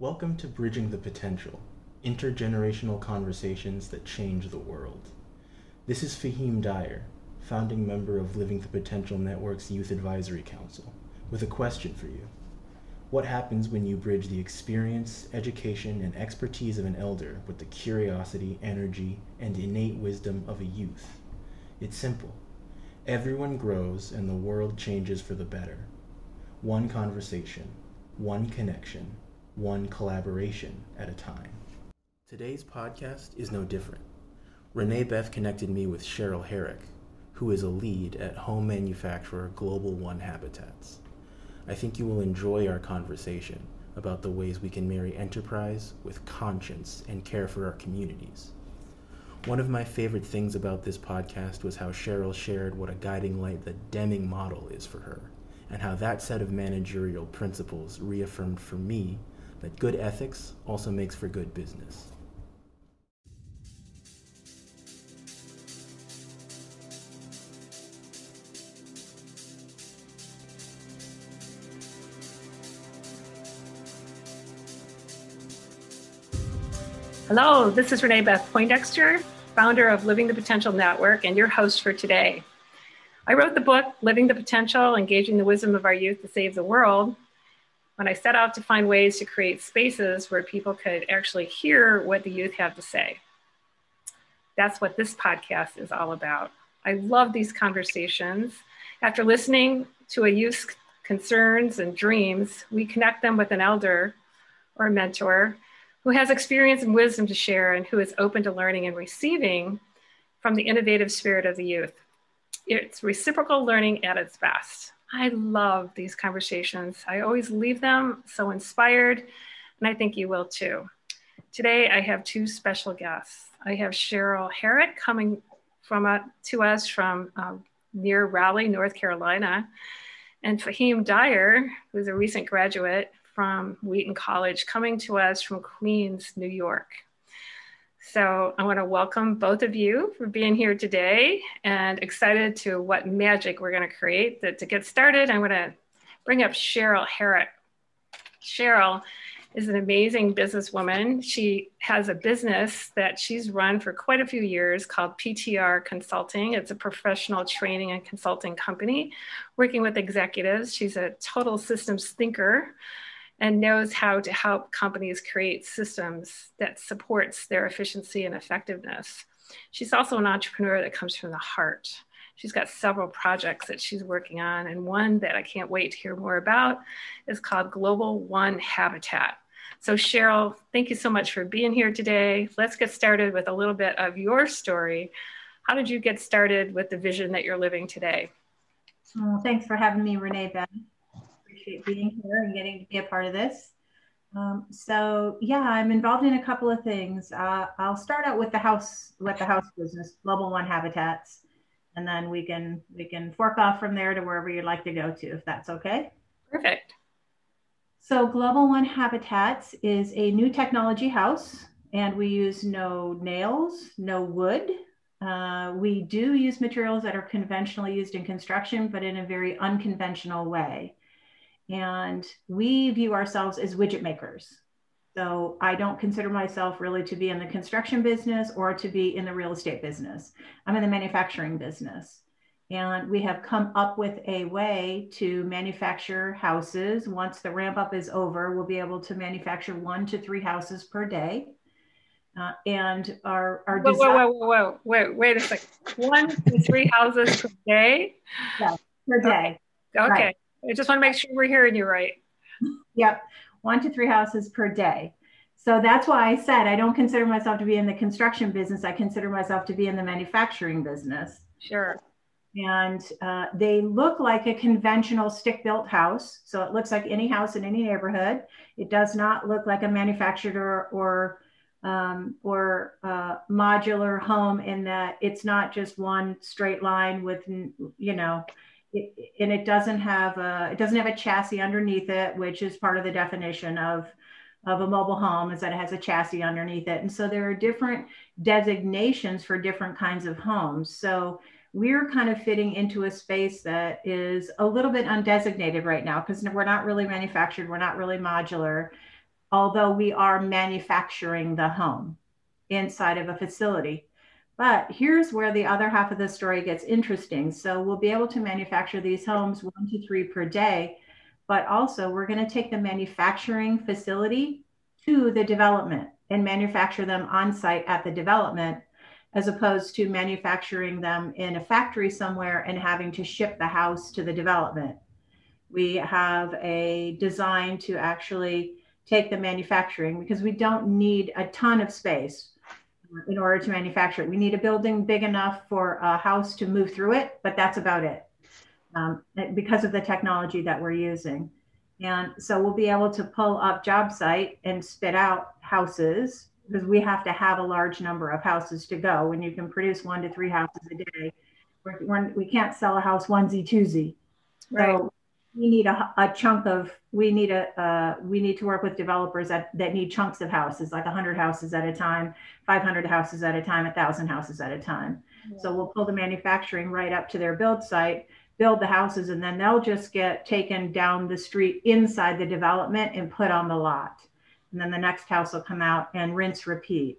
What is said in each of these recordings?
Welcome to Bridging the Potential intergenerational conversations that change the world. This is Fahim Dyer, founding member of Living the Potential Network's Youth Advisory Council, with a question for you. What happens when you bridge the experience, education, and expertise of an elder with the curiosity, energy, and innate wisdom of a youth? It's simple. Everyone grows and the world changes for the better. One conversation, one connection, one collaboration at a time. Today's podcast is no different. Renee Beth connected me with Cheryl Herrick, who is a lead at home manufacturer Global One Habitats. I think you will enjoy our conversation about the ways we can marry enterprise with conscience and care for our communities. One of my favorite things about this podcast was how Cheryl shared what a guiding light the Deming model is for her, and how that set of managerial principles reaffirmed for me that good ethics also makes for good business. Hello, this is Renee Beth Poindexter, founder of Living the Potential Network, and your host for today. I wrote the book, Living the Potential Engaging the Wisdom of Our Youth to Save the World, when I set out to find ways to create spaces where people could actually hear what the youth have to say. That's what this podcast is all about. I love these conversations. After listening to a youth's concerns and dreams, we connect them with an elder or a mentor who has experience and wisdom to share and who is open to learning and receiving from the innovative spirit of the youth. It's reciprocal learning at its best. I love these conversations. I always leave them so inspired, and I think you will too. Today, I have two special guests. I have Cheryl Herrick coming from uh, to us from um, near Raleigh, North Carolina, and Fahim Dyer, who's a recent graduate from Wheaton College coming to us from Queens, New York. So I want to welcome both of you for being here today and excited to what magic we're going to create. That to get started, I want to bring up Cheryl Herrick. Cheryl is an amazing businesswoman. She has a business that she's run for quite a few years called PTR Consulting. It's a professional training and consulting company working with executives. She's a total systems thinker and knows how to help companies create systems that supports their efficiency and effectiveness. She's also an entrepreneur that comes from the heart. She's got several projects that she's working on, and one that I can't wait to hear more about is called Global One Habitat. So, Cheryl, thank you so much for being here today. Let's get started with a little bit of your story. How did you get started with the vision that you're living today? Well, thanks for having me, Renee Beth appreciate being here and getting to be a part of this. Um, so yeah, I'm involved in a couple of things. Uh, I'll start out with the house, with the house business, Global One Habitats, and then we can we can fork off from there to wherever you'd like to go to, if that's okay. Perfect. So Global One Habitats is a new technology house, and we use no nails, no wood. Uh, we do use materials that are conventionally used in construction, but in a very unconventional way. And we view ourselves as widget makers. So I don't consider myself really to be in the construction business or to be in the real estate business. I'm in the manufacturing business. And we have come up with a way to manufacture houses. Once the ramp up is over, we'll be able to manufacture one to three houses per day. Uh, and our, our whoa, design- whoa, whoa, whoa, whoa, wait, wait a second. One to three houses per day? Yeah, per day. Okay. okay. Right. I just want to make sure we're hearing you right. Yep, one to three houses per day. So that's why I said I don't consider myself to be in the construction business. I consider myself to be in the manufacturing business. Sure. And uh, they look like a conventional stick built house. So it looks like any house in any neighborhood. It does not look like a manufactured or, or um, or uh, modular home in that it's not just one straight line with you know it, and it doesn't have a it doesn't have a chassis underneath it, which is part of the definition of of a mobile home is that it has a chassis underneath it. And so there are different designations for different kinds of homes. So we're kind of fitting into a space that is a little bit undesignated right now because we're not really manufactured, we're not really modular. although we are manufacturing the home inside of a facility. But here's where the other half of the story gets interesting. So we'll be able to manufacture these homes one to three per day, but also we're going to take the manufacturing facility to the development and manufacture them on site at the development as opposed to manufacturing them in a factory somewhere and having to ship the house to the development. We have a design to actually take the manufacturing because we don't need a ton of space in order to manufacture it. We need a building big enough for a house to move through it, but that's about it um, because of the technology that we're using. And so we'll be able to pull up job site and spit out houses because we have to have a large number of houses to go. When you can produce one to three houses a day, we're, we're, we can not sell a house onesie twosie. Right. So we need a, a chunk of we need a uh, we need to work with developers that that need chunks of houses like 100 houses at a time 500 houses at a time 1000 houses at a time. Yeah. so we'll pull the manufacturing right up to their build site build the houses and then they'll just get taken down the street inside the development and put on the lot. And then the next house will come out and rinse repeat.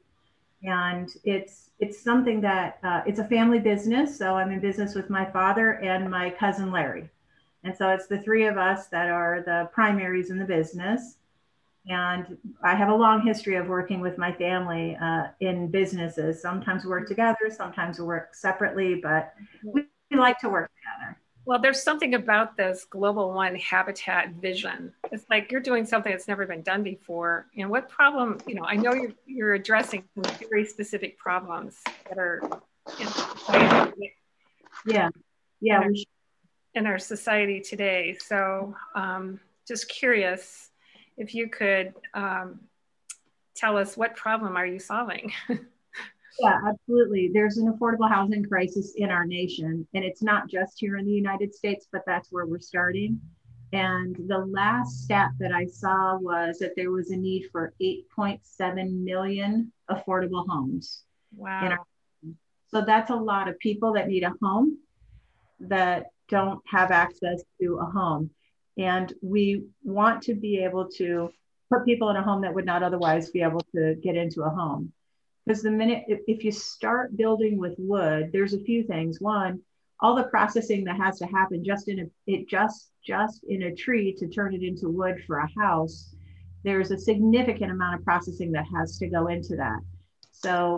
And it's it's something that uh, it's a family business so i'm in business with my father and my cousin larry and so it's the three of us that are the primaries in the business. And I have a long history of working with my family uh, in businesses. Sometimes we work together, sometimes we work separately, but we, we like to work together. Well, there's something about this Global One Habitat vision. It's like you're doing something that's never been done before. And what problem, you know, I know you're, you're addressing some very specific problems that are in society. Yeah. Yeah. In our society today. So, um, just curious if you could um, tell us what problem are you solving? yeah, absolutely. There's an affordable housing crisis in our nation, and it's not just here in the United States, but that's where we're starting. And the last stat that I saw was that there was a need for 8.7 million affordable homes. Wow. so that's a lot of people that need a home that don't have access to a home. And we want to be able to put people in a home that would not otherwise be able to get into a home. Because the minute, if, if you start building with wood, there's a few things. One, all the processing that has to happen just in a it just just in a tree to turn it into wood for a house there's a significant amount of processing that has to go into that so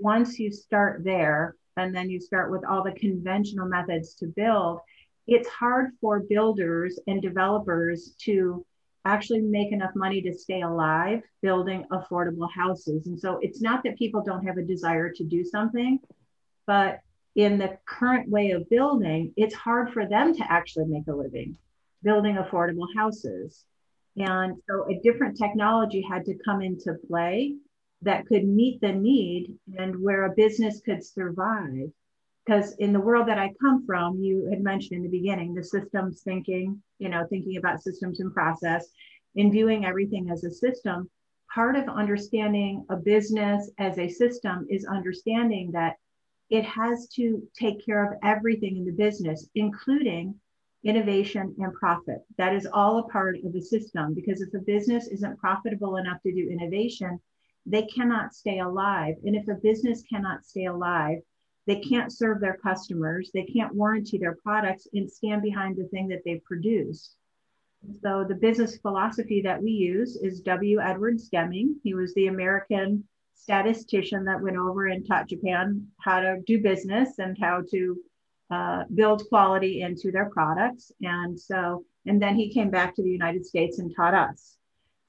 once you start there and then you start with all the conventional methods to build, it's hard for builders and developers to actually make enough money to stay alive building affordable houses. And so it's not that people don't have a desire to do something, but in the current way of building, it's hard for them to actually make a living building affordable houses. And so a different technology had to come into play that could meet the need and where a business could survive. Because in the world that I come from, you had mentioned in the beginning the systems thinking, you know, thinking about systems and process, in viewing everything as a system. Part of understanding a business as a system is understanding that it has to take care of everything in the business, including innovation and profit. That is all a part of the system because if a business isn't profitable enough to do innovation, they cannot stay alive. And if a business cannot stay alive, they can't serve their customers, they can't warranty their products and stand behind the thing that they produce. So the business philosophy that we use is W. Edwards Deming. He was the American statistician that went over and taught Japan how to do business and how to uh, build quality into their products. And so, and then he came back to the United States and taught us.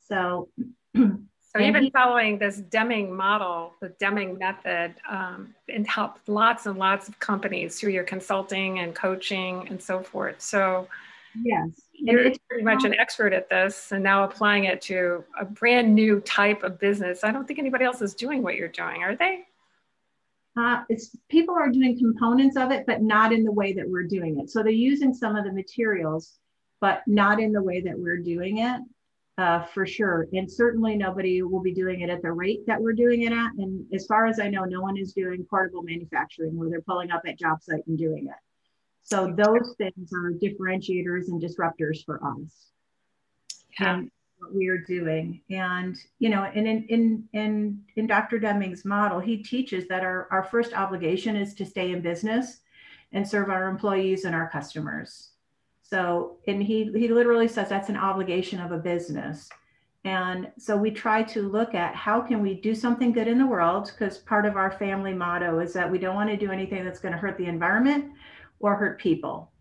So So you've been following this Deming model, the Deming method, um, and helped lots and lots of companies through your consulting and coaching and so forth. So yes, you're pretty much an expert at this, and now applying it to a brand new type of business. I don't think anybody else is doing what you're doing, are they? Uh, it's people are doing components of it, but not in the way that we're doing it. So they're using some of the materials, but not in the way that we're doing it uh, for sure. And certainly nobody will be doing it at the rate that we're doing it at. And as far as I know, no one is doing portable manufacturing where they're pulling up at job site and doing it. So those things are differentiators and disruptors for us. Yeah. what we are doing. And, you know, and in, in, in, in Dr. Deming's model, he teaches that our, our first obligation is to stay in business and serve our employees and our customers. So, and he, he literally says that's an obligation of a business. And so we try to look at how can we do something good in the world because part of our family motto is that we don't want to do anything that's going to hurt the environment or hurt people.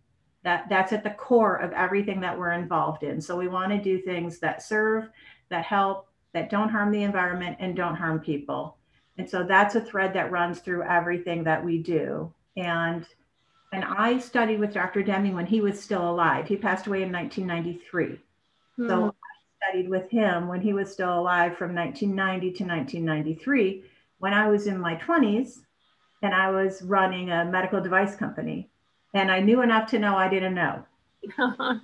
That that's at the core of everything that we're involved in. So we want to do things that serve, that help, that don't harm the environment and don't harm people. And so that's a thread that runs through everything that we do. And and I studied with Dr. Deming when he was still alive. He passed away in 1993. Hmm. So I studied with him when he was still alive from 1990 to 1993 when I was in my 20s and I was running a medical device company. And I knew enough to know I didn't know. so oh,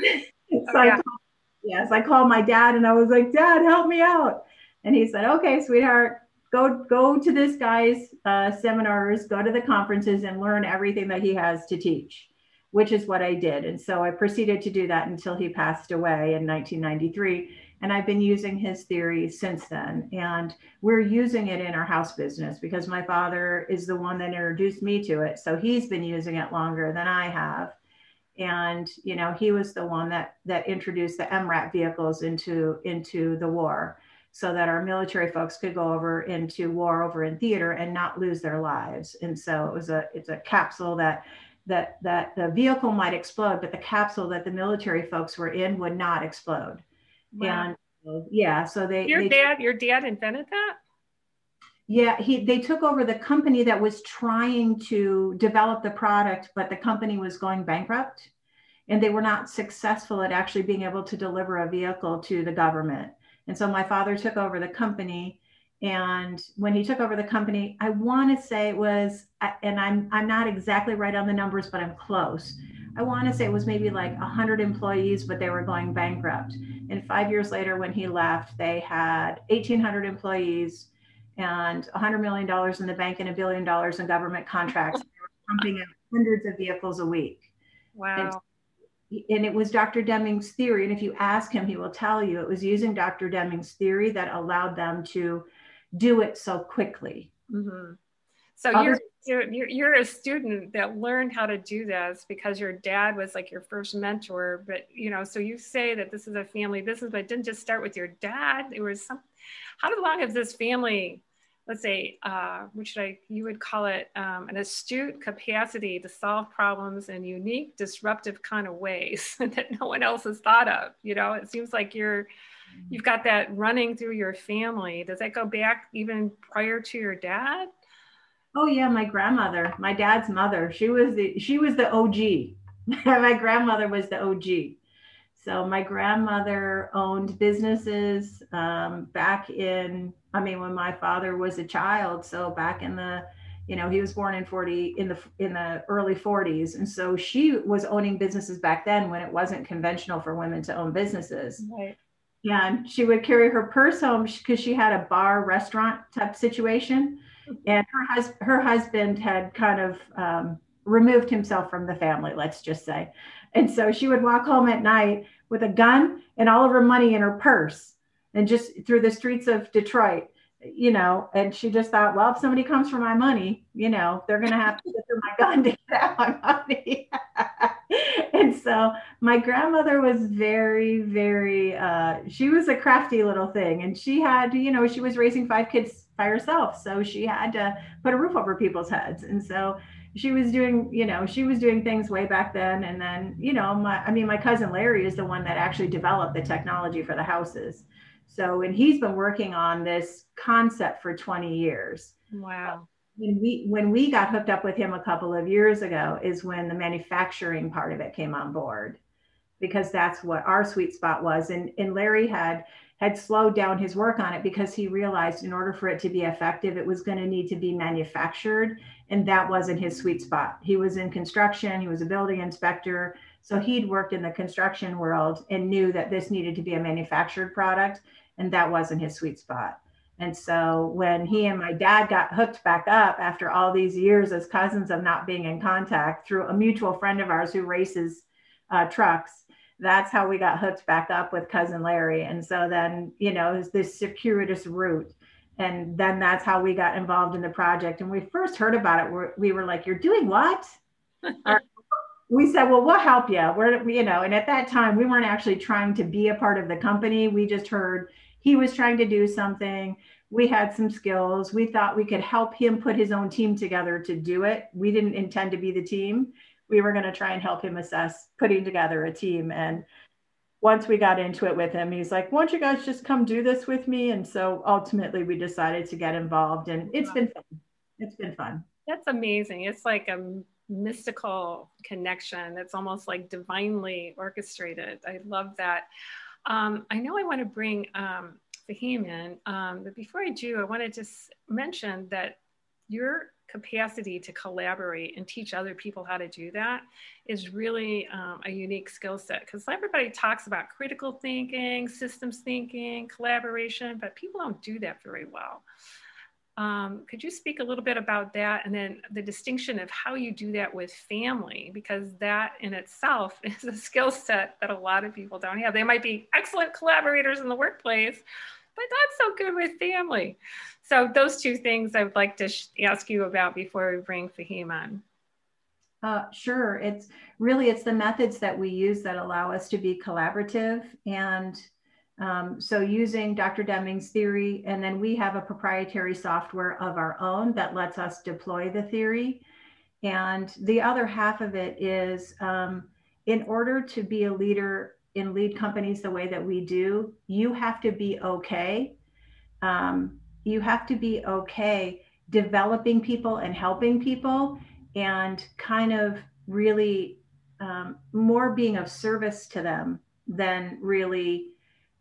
yeah. I called, yes, I called my dad and I was like, Dad, help me out. And he said, Okay, sweetheart, go go to this guy's uh, seminars, go to the conferences, and learn everything that he has to teach, which is what I did. And so I proceeded to do that until he passed away in 1993. And I've been using his theory since then. And we're using it in our house business because my father is the one that introduced me to it. So he's been using it longer than I have. And you know, he was the one that that introduced the MRAP vehicles into into the war so that our military folks could go over into war over in theater and not lose their lives. And so it was a it's a capsule that that that the vehicle might explode, but the capsule that the military folks were in would not explode. Wow. And yeah, so they your they, dad your dad invented that. Yeah, he they took over the company that was trying to develop the product, but the company was going bankrupt, and they were not successful at actually being able to deliver a vehicle to the government. And so my father took over the company. And when he took over the company, I want to say it was, and I'm I'm not exactly right on the numbers, but I'm close. I want to say it was maybe like 100 employees, but they were going bankrupt. And five years later, when he left, they had 1,800 employees and 100 million dollars in the bank and a billion dollars in government contracts. they were pumping out hundreds of vehicles a week. Wow and it was Dr. Deming's theory. And if you ask him, he will tell you it was using Dr. Deming's theory that allowed them to do it so quickly. Mm-hmm. So you're, you're you're a student that learned how to do this because your dad was like your first mentor. But you know, so you say that this is a family business, but it didn't just start with your dad. It was some. How long has this family let's say, uh, what should I, you would call it um, an astute capacity to solve problems in unique, disruptive kind of ways that no one else has thought of. You know, it seems like you're, you've got that running through your family. Does that go back even prior to your dad? Oh yeah, my grandmother, my dad's mother. She was the she was the OG. my grandmother was the OG. So my grandmother owned businesses um, back in, I mean, when my father was a child. So back in the, you know, he was born in 40 in the in the early 40s, and so she was owning businesses back then when it wasn't conventional for women to own businesses. Right. And she would carry her purse home because she had a bar restaurant type situation, and her hus- her husband had kind of um, removed himself from the family, let's just say. And so she would walk home at night with a gun and all of her money in her purse and just through the streets of Detroit, you know. And she just thought, well, if somebody comes for my money, you know, they're going to have to get through my gun to get out my money. and so my grandmother was very, very, uh, she was a crafty little thing. And she had, you know, she was raising five kids by herself. So she had to put a roof over people's heads. And so she was doing you know she was doing things way back then. And then you know my i mean my cousin larry is the one that actually developed the technology for the houses. So and he's been working on this concept for 20 years. Wow. When we when we got hooked up with him a couple of years ago is when the manufacturing part of it came on board. Because that's what our sweet spot was. And and larry had had slowed down his work on it because he realized in order for it to be effective, it was going to need to be manufactured. And that wasn't his sweet spot. He was in construction, he was a building inspector. So he'd worked in the construction world and knew that this needed to be a manufactured product. And that wasn't his sweet spot. And so when he and my dad got hooked back up after all these years as cousins of not being in contact through a mutual friend of ours who races uh, trucks, that's how we got hooked back up with cousin Larry. And so then, you know, it's this circuitous route. And then that's how we got involved in the project. And we first heard about it, we were like, You're doing what? we said, Well, we'll help you. We're, you know, and at that time, we weren't actually trying to be a part of the company. We just heard he was trying to do something. We had some skills. We thought we could help him put his own team together to do it. We didn't intend to be the team we were going to try and help him assess putting together a team. And once we got into it with him, he's like, "Why don't you guys just come do this with me?" And so ultimately, we decided to get involved, and it's been fun. It's been fun. That's amazing. It's like a mystical connection. It's almost like divinely orchestrated. I love that. Um, I know I want to bring um, Fahim in, um, but before I do, I want to mention that your capacity to collaborate and teach other people how to do that is really um, a unique skill set because everybody talks about critical thinking, systems thinking, collaboration, but people don't do that very well. Um, could you speak a little bit about that and then the distinction of how you do that with family? Because that in itself is a skill set that a lot of people don't have. They might be excellent collaborators in the workplace, but not so good with family. So those two things I would like to sh- ask you about before we bring Fahim on. Uh, sure. It's really it's the methods that we use that allow us to be collaborative, and um, so using Dr. Deming's theory, and then we have a proprietary software of our own that lets us deploy the theory. And the other half of it is um, in order to be a leader in lead companies the way that we do, you have to be okay. Um, you have to be okay developing people and helping people and kind of really um, more being of service to them than really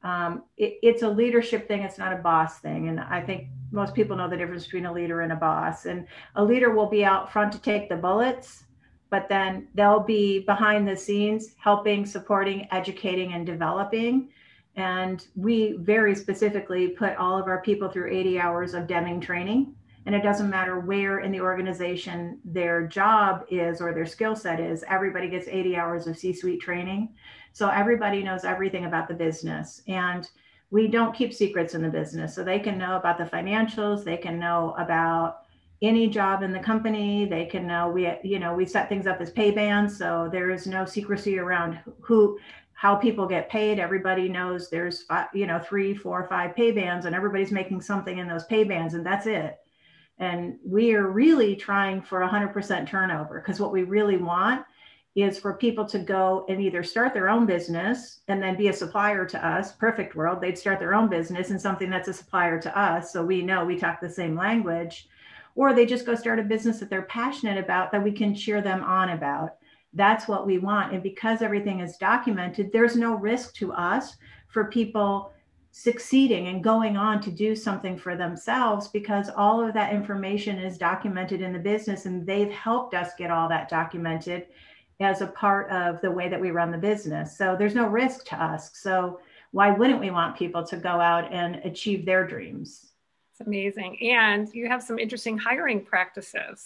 um, it, it's a leadership thing it's not a boss thing and i think most people know the difference between a leader and a boss and a leader will be out front to take the bullets but then they'll be behind the scenes helping, supporting, educating, and developing. And we very specifically put all of our people through 80 hours of Deming training. And it doesn't matter where in the organization their job is or their skill set is, everybody gets 80 hours of C suite training. So everybody knows everything about the business. And we don't keep secrets in the business. So they can know about the financials, they can know about any job in the company. They can know we, you know, we set things up as pay bands, so there is no secrecy around who, how people get paid. Everybody knows there's, five, you know, three, four, five pay bands, and everybody's making something in those pay bands, and that's it. And we are really trying for 100% turnover because what we really want is for people to go and either start their own business and then be a supplier to us. Perfect world, they'd start their own business and something that's a supplier to us. So we know we talk the same language or they just go start a business that they're passionate about that we can cheer them on about. That's what we want. And because everything is documented, there's no risk to us for people succeeding and going on to do something for themselves because all of that information is documented in the business and they've helped us get all that documented as a part of the way that we run the business. So there's no risk to us. So why wouldn't we want people to go out and achieve their dreams? Amazing. And you have some interesting hiring practices.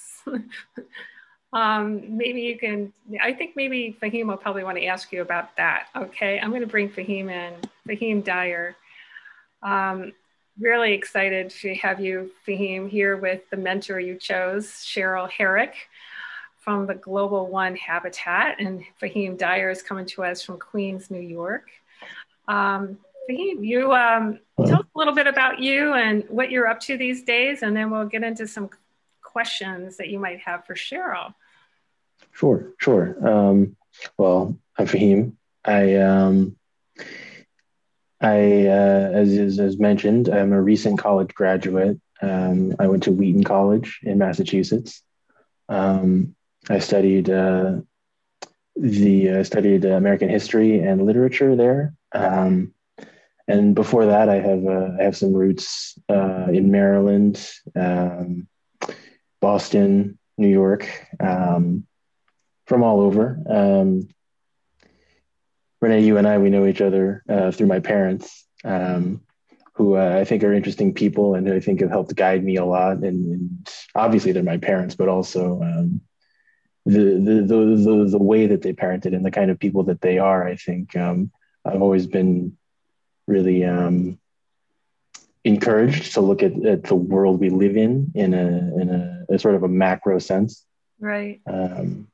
um, maybe you can, I think maybe Fahim will probably want to ask you about that. Okay, I'm going to bring Fahim in, Fahim Dyer. Um, really excited to have you, Fahim, here with the mentor you chose, Cheryl Herrick from the Global One Habitat. And Fahim Dyer is coming to us from Queens, New York. Um, Fahim, you um, tell us a little bit about you and what you're up to these days, and then we'll get into some questions that you might have for Cheryl. Sure, sure. Um, well, I'm Fahim. I, um, I uh, as, as mentioned, I'm a recent college graduate. Um, I went to Wheaton College in Massachusetts. Um, I studied uh, the uh, studied American history and literature there. Um, and before that, I have uh, I have some roots uh, in Maryland, um, Boston, New York, um, from all over. Um, Renee, you and I, we know each other uh, through my parents, um, who uh, I think are interesting people and I think have helped guide me a lot. And, and, obviously, they're my parents, but also um, the, the, the, the, the way that they parented and the kind of people that they are, I think um, I've always been really um, encouraged to look at, at the world we live in in a, in a, a sort of a macro sense. Right. Um,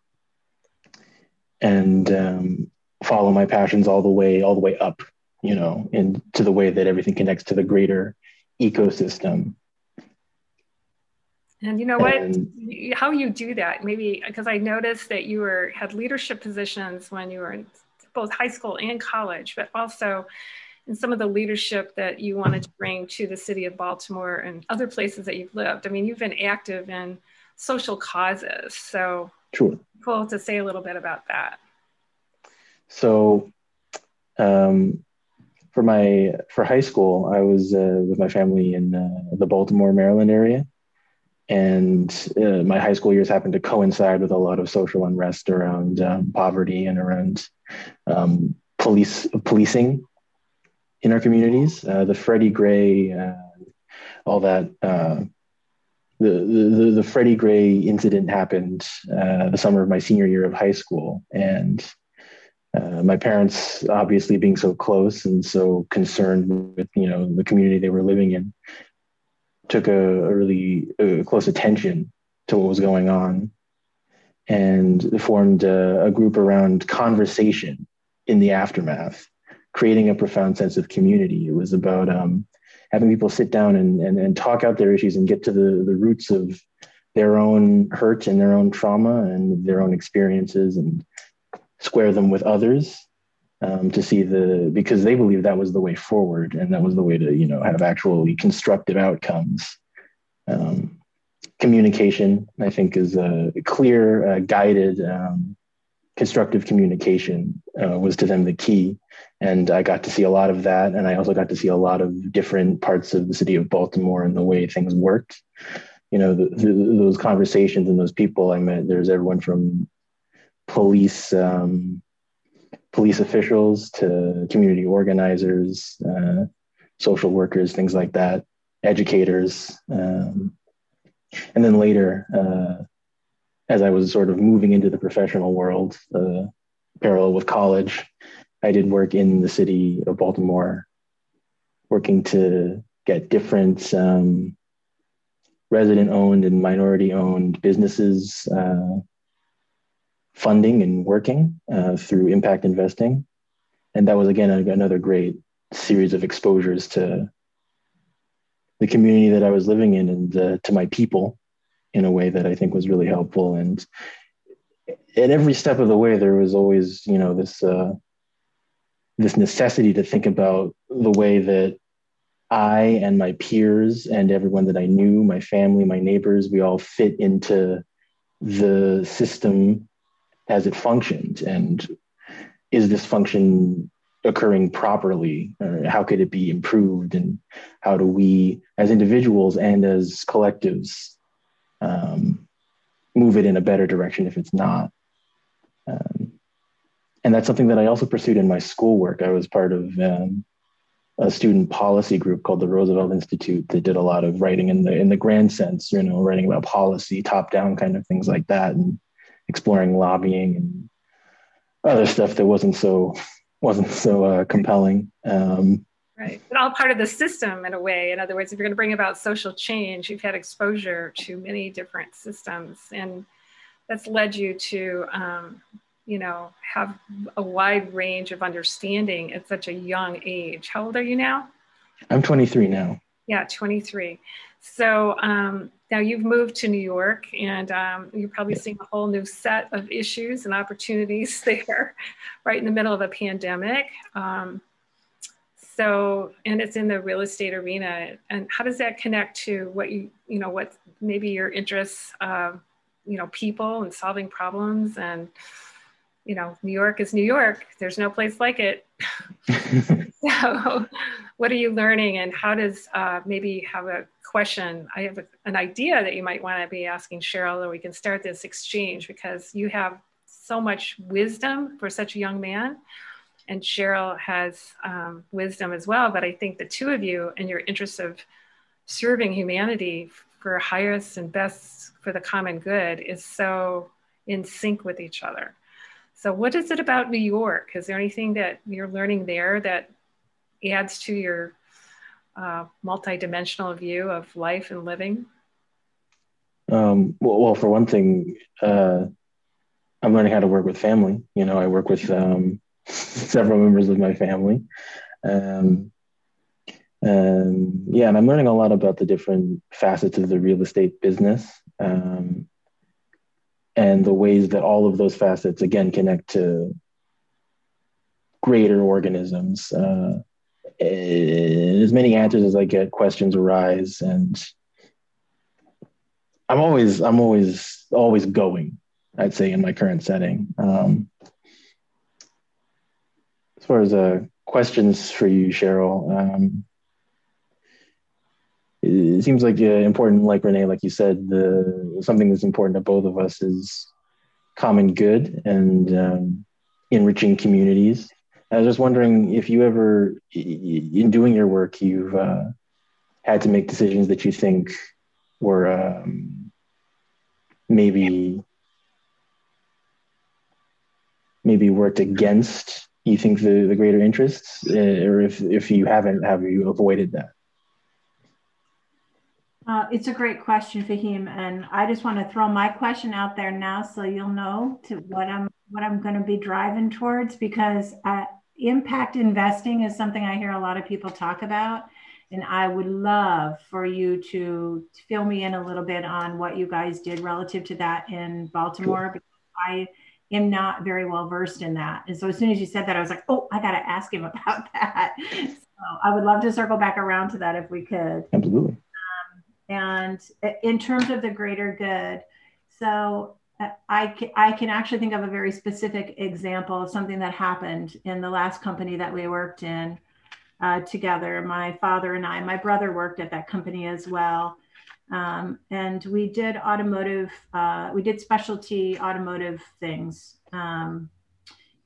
and um, follow my passions all the way, all the way up, you know, into the way that everything connects to the greater ecosystem. And you know what? And, How you do that? Maybe because I noticed that you were had leadership positions when you were in both high school and college, but also in some of the leadership that you wanted to bring to the city of Baltimore and other places that you've lived. I mean, you've been active in social causes. So sure. cool to say a little bit about that. So um, for my for high school, I was uh, with my family in uh, the Baltimore, Maryland area and uh, my high school years happened to coincide with a lot of social unrest around um, poverty and around um, police policing in our communities. Uh, the Freddie Gray, uh, all that. Uh, the, the, the Freddie Gray incident happened uh, the summer of my senior year of high school, and uh, my parents, obviously being so close and so concerned with you know the community they were living in, took a, a really uh, close attention to what was going on and formed a, a, group around conversation in the aftermath, creating a profound sense of community. It was about um, having people sit down and, and, and talk out their issues and get to the, the roots of their own hurt and their own trauma and their own experiences and square them with others um, to see the because they believe that was the way forward and that was the way to you know have actually constructive outcomes um, communication i think is a clear uh, guided um, constructive communication uh, was to them the key and i got to see a lot of that and i also got to see a lot of different parts of the city of baltimore and the way things worked you know the, the, those conversations and those people i met there's everyone from police um, police officials to community organizers, uh, social workers, things like that, educators. Um, and then later, uh, as I was sort of moving into the professional world, uh, parallel with college, I did work in the city of Baltimore, working to get different um, resident owned and minority owned businesses uh, funding and working uh, through impact investing. And that was, again, another great series of exposures to the community that I was living in and uh, to my people in a way that I think was really helpful. And at every step of the way, there was always, you know, this uh, this necessity to think about the way that I and my peers and everyone that I knew, my family, my neighbors, we all fit into the system as it functioned. And is this function occurring properly? Or how could it be improved? And how do we as individuals and as collectives um, move it in a better direction if it's not um, and that's something that i also pursued in my schoolwork i was part of um, a student policy group called the roosevelt institute that did a lot of writing in the in the grand sense you know writing about policy top down kind of things like that and exploring lobbying and other stuff that wasn't so wasn't so uh, compelling. Um, right, but all part of the system in a way. In other words, if you're going to bring about social change, you've had exposure to many different systems, and that's led you to, um, you know, have a wide range of understanding at such a young age. How old are you now? I'm 23 now. Yeah, 23. So um, now you've moved to New York and um, you're probably seeing a whole new set of issues and opportunities there, right in the middle of a pandemic. Um, so, and it's in the real estate arena. And how does that connect to what you, you know, what maybe your interests, uh, you know, people and solving problems and, you know, New York is New York. There's no place like it. so, what are you learning, and how does uh, maybe have a question? I have a, an idea that you might want to be asking Cheryl, or we can start this exchange because you have so much wisdom for such a young man, and Cheryl has um, wisdom as well. But I think the two of you, and your interest of serving humanity for highest and best for the common good, is so in sync with each other. So, what is it about New York? Is there anything that you're learning there that adds to your uh, multidimensional view of life and living? Um, well, well, for one thing, uh, I'm learning how to work with family. You know, I work with um, several members of my family. Um, and yeah, and I'm learning a lot about the different facets of the real estate business um, and the ways that all of those facets, again, connect to greater organisms. Uh, as many answers as I get, questions arise, and I'm always, I'm always, always going. I'd say in my current setting. Um, as far as uh, questions for you, Cheryl, um, it seems like uh, important, like Renee, like you said, the something that's important to both of us is common good and um, enriching communities. I was just wondering if you ever, in doing your work, you've uh, had to make decisions that you think were um, maybe maybe worked against you think the, the greater interests uh, or if, if you haven't have you avoided that? Uh, it's a great question fahim and i just want to throw my question out there now so you'll know to what i'm what i'm going to be driving towards because uh, impact investing is something i hear a lot of people talk about and i would love for you to fill me in a little bit on what you guys did relative to that in baltimore because i am not very well versed in that. And so as soon as you said that, I was like, oh, I got to ask him about that. So I would love to circle back around to that if we could. Absolutely. Um, and in terms of the greater good, so uh, I can, I can actually think of a very specific example of something that happened in the last company that we worked in uh, together. My father and I, my brother worked at that company as well. Um, and we did automotive, uh, we did specialty automotive things. Um,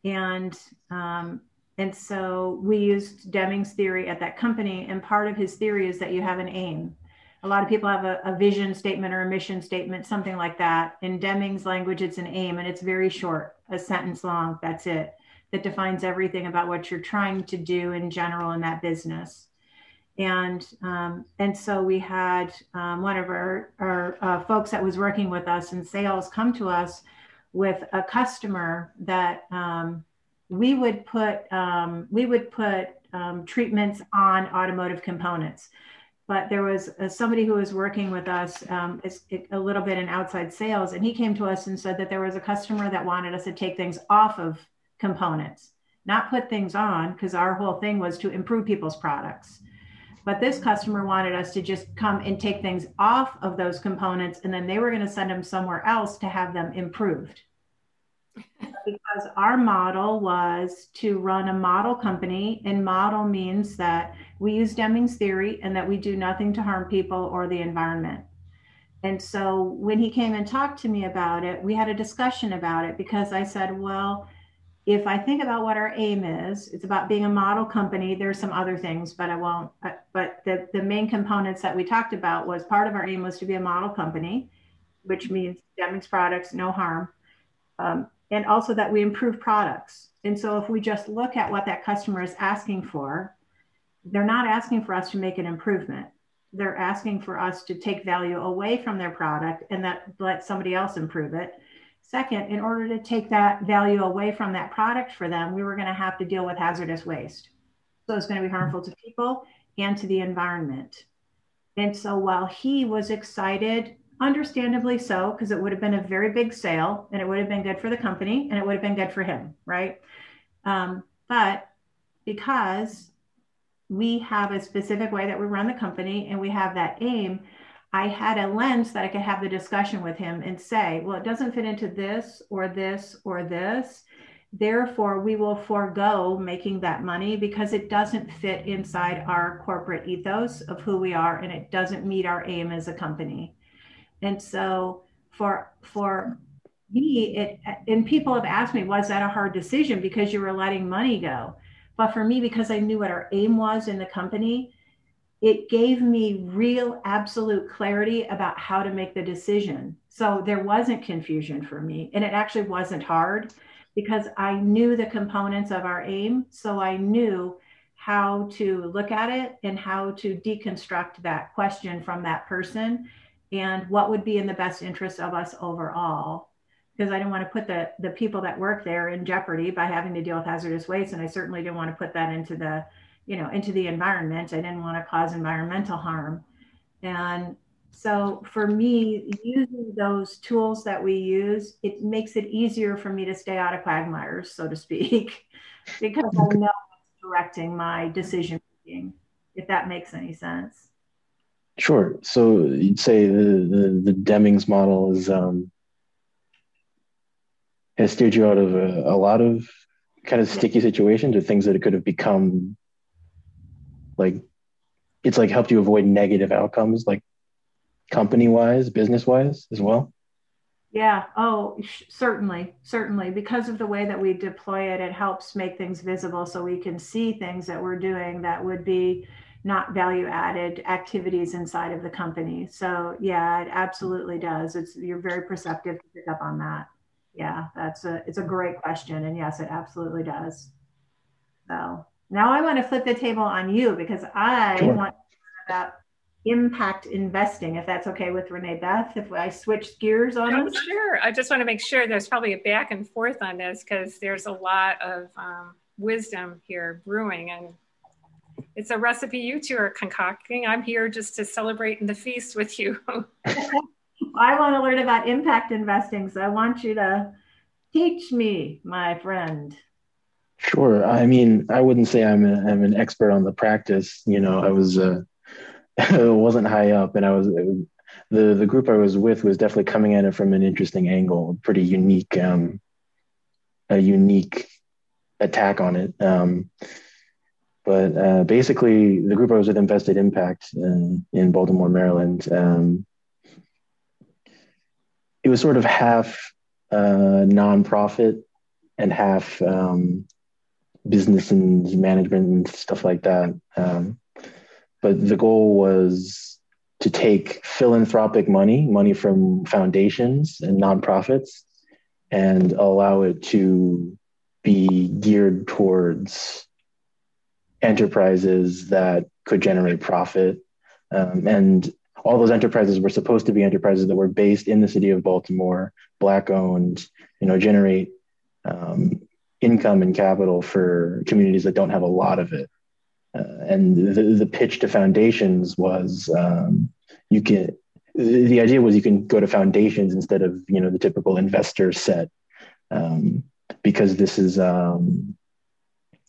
and um, and so we used Deming's theory at that company. And part of his theory is that you have an aim. A lot of people have a, a vision statement or a mission statement, something like that. In Deming's language, it's an aim and it's very short, a sentence long. That's it. That defines everything about what you're trying to do in general in that business and um, and so we had um, one of our, our uh, folks that was working with us in sales come to us with a customer that um, we would put um, we would put um, treatments on automotive components. But there was uh, somebody who was working with us um, a little bit in outside sales and he came to us and said that there was a customer that wanted us to take things off of components not put things on because our whole thing was to improve people's products but this customer wanted us to just come and take things off of those components, and then they were going to send them somewhere else to have them improved. because our model was to run a model company, and model means that we use Deming's theory and that we do nothing to harm people or the environment. And so when he came and talked to me about it, we had a discussion about it because I said, well, if I think about what our aim is, it's about being a model company. There's some other things, but I won't. But the, the main components that we talked about was part of our aim was to be a model company, which means Deming's products, no harm, um, and also that we improve products. And so if we just look at what that customer is asking for, they're not asking for us to make an improvement. They're asking for us to take value away from their product and that let somebody else improve it Second, in order to take that value away from that product for them, we were going to have to deal with hazardous waste. So it's going to be harmful to people and to the environment. And so while he was excited, understandably so, because it would have been a very big sale and it would have been good for the company and it would have been good for him, right? Um, but because we have a specific way that we run the company and we have that aim, I had a lens that I could have the discussion with him and say, well, it doesn't fit into this or this or this. Therefore, we will forego making that money because it doesn't fit inside our corporate ethos of who we are and it doesn't meet our aim as a company. And so for for me, it and people have asked me, was that a hard decision because you were letting money go? But for me, because I knew what our aim was in the company, it gave me real absolute clarity about how to make the decision. So there wasn't confusion for me. And it actually wasn't hard because I knew the components of our aim. So I knew how to look at it and how to deconstruct that question from that person and what would be in the best interest of us overall because I didn't want to put the the people that work there in jeopardy by having to deal with hazardous waste, and I certainly didn't want to put that into the, you know, into the environment. I didn't want to cause environmental harm, and so for me, using those tools that we use, it makes it easier for me to stay out of quagmires, so to speak, because I know it's directing my decision making. If that makes any sense. Sure. So you'd say the the, the Deming's model is um, has steered you out of a, a lot of kind of sticky situations or things that it could have become like it's like helped you avoid negative outcomes like company wise business wise as well? Yeah. Oh certainly. Certainly. Because of the way that we deploy it it helps make things visible so we can see things that we're doing that would be not value added activities inside of the company. So yeah it absolutely does. It's you're very perceptive to pick up on that. Yeah, that's a it's a great question, and yes, it absolutely does. So now I want to flip the table on you because I sure. want about impact investing, if that's okay with Renee Beth, if I switch gears on oh, Sure. I just want to make sure there's probably a back and forth on this because there's a lot of um, wisdom here brewing and it's a recipe you two are concocting. I'm here just to celebrate in the feast with you. I want to learn about impact investing. So I want you to teach me, my friend. Sure. I mean, I wouldn't say I'm, a, I'm an expert on the practice. You know, I was, uh, wasn't high up and I was, was, the, the group I was with was definitely coming at it from an interesting angle, a pretty unique, um, a unique attack on it. Um, but uh, basically, the group I was with invested impact in, in Baltimore, Maryland. Um, it was sort of half uh, nonprofit and half um, business and management and stuff like that. Um, but the goal was to take philanthropic money, money from foundations and nonprofits, and allow it to be geared towards enterprises that could generate profit um, and all those enterprises were supposed to be enterprises that were based in the city of Baltimore, black owned, you know, generate um, income and capital for communities that don't have a lot of it. Uh, and the, the pitch to foundations was um, you can the idea was you can go to foundations instead of you know the typical investor set um, because this is um,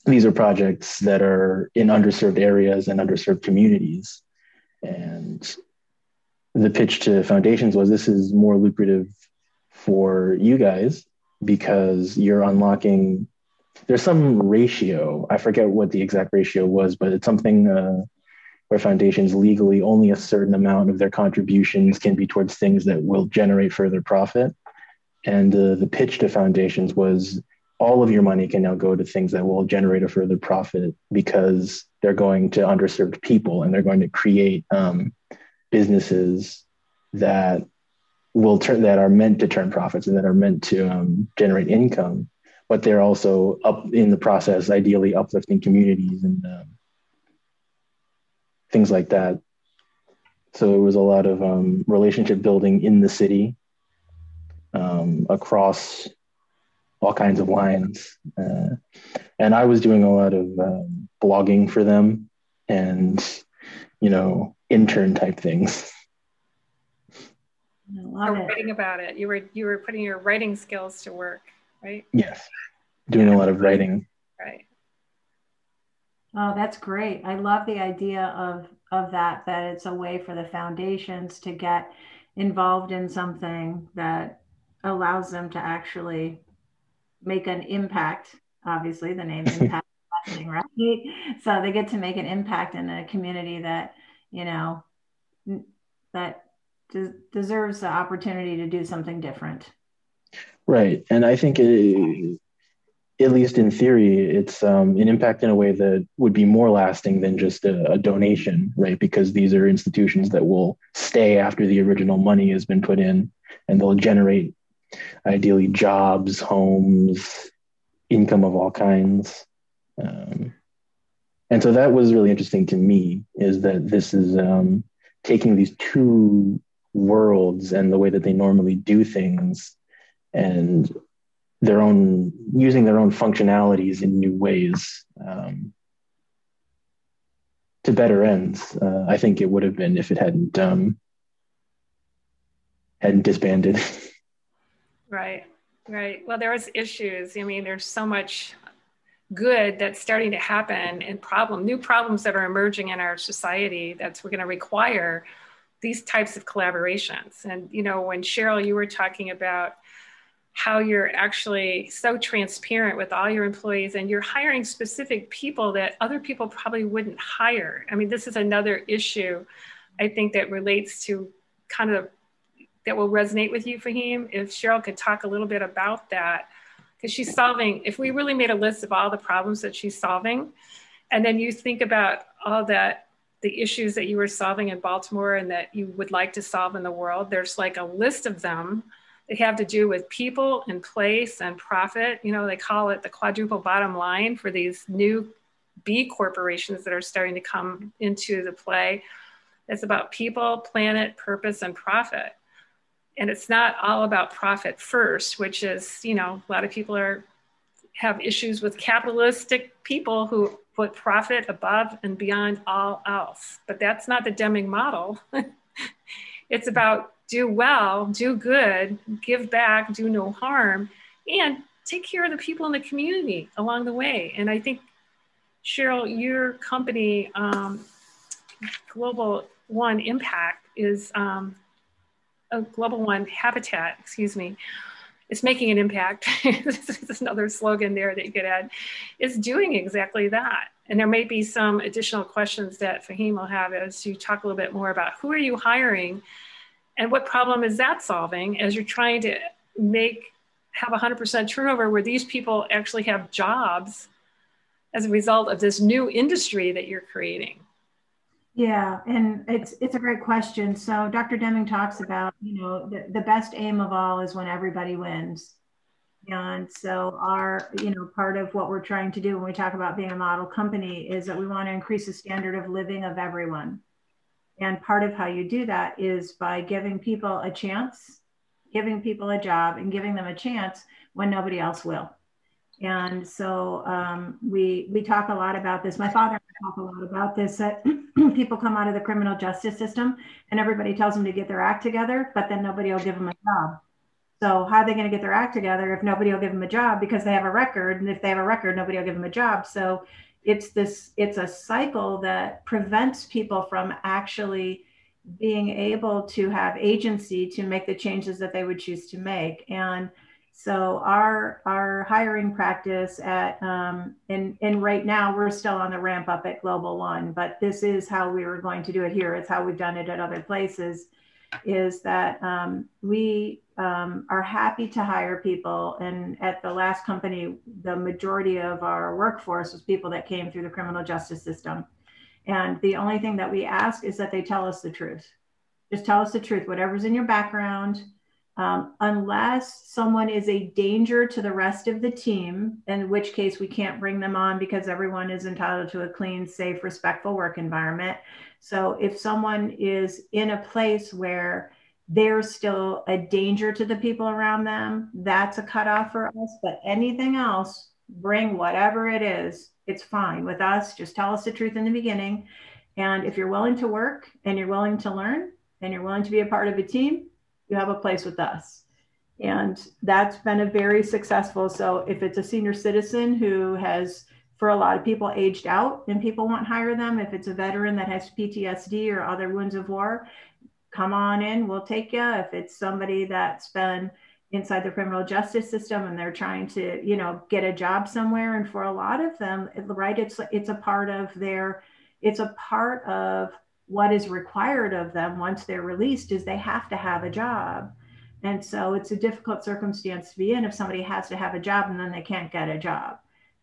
these are projects that are in underserved areas and underserved communities and the pitch to foundations was this is more lucrative for you guys because you're unlocking there's some ratio. I forget what the exact ratio was but it's something uh, where foundations legally only a certain amount of their contributions can be towards things that will generate further profit. And uh, the pitch to foundations was all of your money can now go to things that will generate a further profit because they're going to underserved people and they're going to create um, businesses that will turn that are meant to turn profits and that are meant to um, generate income, but they're also up in the process, ideally uplifting communities and um, things like that. So it was a lot of um, relationship building in the city um, across all kinds of lines. Uh, and I was doing a lot of um, blogging for them and, you know, intern type things. or writing about it. You were you were putting your writing skills to work, right? Yes, doing a lot of writing. Right. Oh, that's great. I love the idea of of that. That it's a way for the foundations to get involved in something that allows them to actually make an impact. Obviously, the name impact, right? So they get to make an impact in a community that you know, that de- deserves the opportunity to do something different. Right. And I think it, at least in theory, it's um, an impact in a way that would be more lasting than just a, a, donation, right? Because these are institutions that will stay after the original money has been put in, and they'll generate ideally jobs, homes, income of all kinds. Um, and so that was really interesting to me is that this is um, taking these two worlds and the way that they normally do things and their own using their own functionalities in new ways um, to better ends. Uh, I think it would have been if it hadn't um, hadn't disbanded. Right, right. Well, there was issues. I mean, there's so much good that's starting to happen and problem new problems that are emerging in our society that's we're going to require these types of collaborations and you know when cheryl you were talking about how you're actually so transparent with all your employees and you're hiring specific people that other people probably wouldn't hire. I mean, this is another issue I think that relates to kind of that will resonate with you, Fahim. If Cheryl could talk a little bit about that, because she's solving, if we really made a list of all the problems that she's solving, and then you think about all that the issues that you were solving in Baltimore and that you would like to solve in the world, there's like a list of them they have to do with people and place and profit. You know, they call it the quadruple bottom line for these new B corporations that are starting to come into the play. It's about people, planet, purpose, and profit. And it's not all about profit first, which is, you know, a lot of people are have issues with capitalistic people who put profit above and beyond all else. But that's not the Deming model. it's about do well, do good, give back, do no harm, and take care of the people in the community along the way. And I think, Cheryl, your company, um, Global One Impact, is um, a Global One Habitat, excuse me, is making an impact. this is another slogan there that you could add, is doing exactly that. And there may be some additional questions that Fahim will have as you talk a little bit more about who are you hiring and what problem is that solving as you're trying to make have 100% turnover where these people actually have jobs as a result of this new industry that you're creating? Yeah, and it's it's a great question. So Dr. Deming talks about, you know, the, the best aim of all is when everybody wins. And so our, you know, part of what we're trying to do when we talk about being a model company is that we want to increase the standard of living of everyone. And part of how you do that is by giving people a chance, giving people a job, and giving them a chance when nobody else will. And so um, we we talk a lot about this. My father talk a lot about this. That people come out of the criminal justice system, and everybody tells them to get their act together, but then nobody will give them a job. So how are they going to get their act together if nobody will give them a job because they have a record, and if they have a record, nobody will give them a job. So it's this it's a cycle that prevents people from actually being able to have agency to make the changes that they would choose to make and so our our hiring practice at um, and and right now we're still on the ramp up at global one but this is how we were going to do it here it's how we've done it at other places is that um, we um, are happy to hire people. And at the last company, the majority of our workforce was people that came through the criminal justice system. And the only thing that we ask is that they tell us the truth. Just tell us the truth, whatever's in your background. Um, unless someone is a danger to the rest of the team, in which case we can't bring them on because everyone is entitled to a clean, safe, respectful work environment. So if someone is in a place where they're still a danger to the people around them, that's a cutoff for us. But anything else, bring whatever it is, it's fine with us. Just tell us the truth in the beginning. And if you're willing to work and you're willing to learn and you're willing to be a part of a team, you have a place with us. And that's been a very successful. So if it's a senior citizen who has for a lot of people aged out and people won't hire them. If it's a veteran that has PTSD or other wounds of war, come on in, we'll take you. If it's somebody that's been inside the criminal justice system and they're trying to, you know, get a job somewhere, and for a lot of them, right, it's it's a part of their, it's a part of what is required of them once they're released is they have to have a job. And so it's a difficult circumstance to be in if somebody has to have a job and then they can't get a job.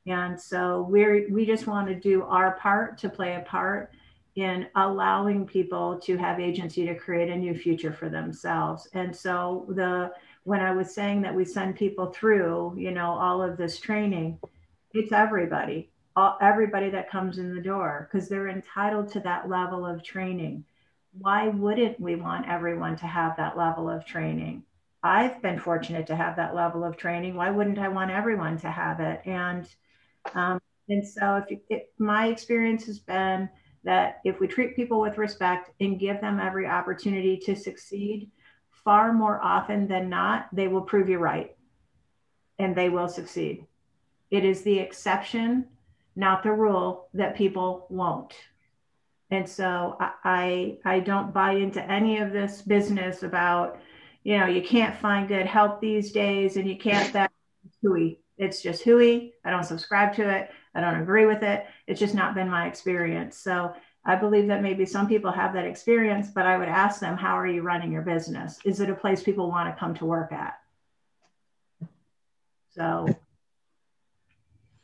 And so we're we just want to do our part to play a part in allowing people to have agency to create a new future for themselves. And so the when I was saying that we send people through, you know, all of this training, it's everybody, all, everybody that comes in the door because they're entitled to that level of training. Why wouldn't we want everyone to have that level of training? I've been fortunate to have that level of training. Why wouldn't I want everyone to have it? And um, and so, if, you, if my experience has been that if we treat people with respect and give them every opportunity to succeed, far more often than not, they will prove you right, and they will succeed. It is the exception, not the rule, that people won't. And so I, I don't buy into any of this business about you know, you can't find good help these days and you can't that hooey. It's just hooey. I don't subscribe to it. I don't agree with it. It's just not been my experience. So I believe that maybe some people have that experience, but I would ask them, how are you running your business? Is it a place people want to come to work at? So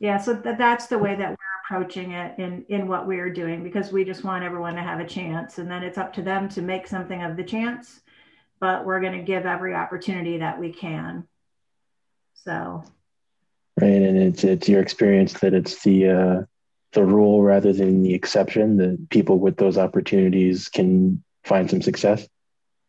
yeah, so th- that's the way that we're approaching it in in what we're doing because we just want everyone to have a chance and then it's up to them to make something of the chance but we're going to give every opportunity that we can. So, right, and it's it's your experience that it's the uh, the rule rather than the exception that people with those opportunities can find some success.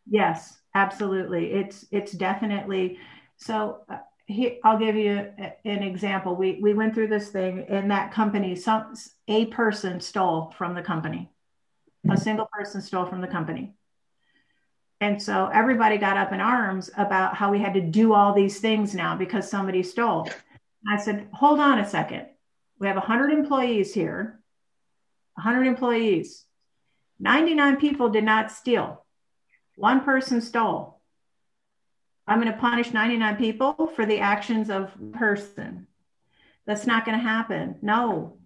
Yes, absolutely. It's it's definitely so. Here, I'll give you a, an example. We we went through this thing in that company. Some a person stole from the company. A hmm. single person stole from the company and so everybody got up in arms about how we had to do all these things now because somebody stole. I said, hold on a second. We have 100 employees here, 100 employees. 99 people did not steal. One person stole. I'm going to punish 99 people for the actions of person. That's not going to happen. No,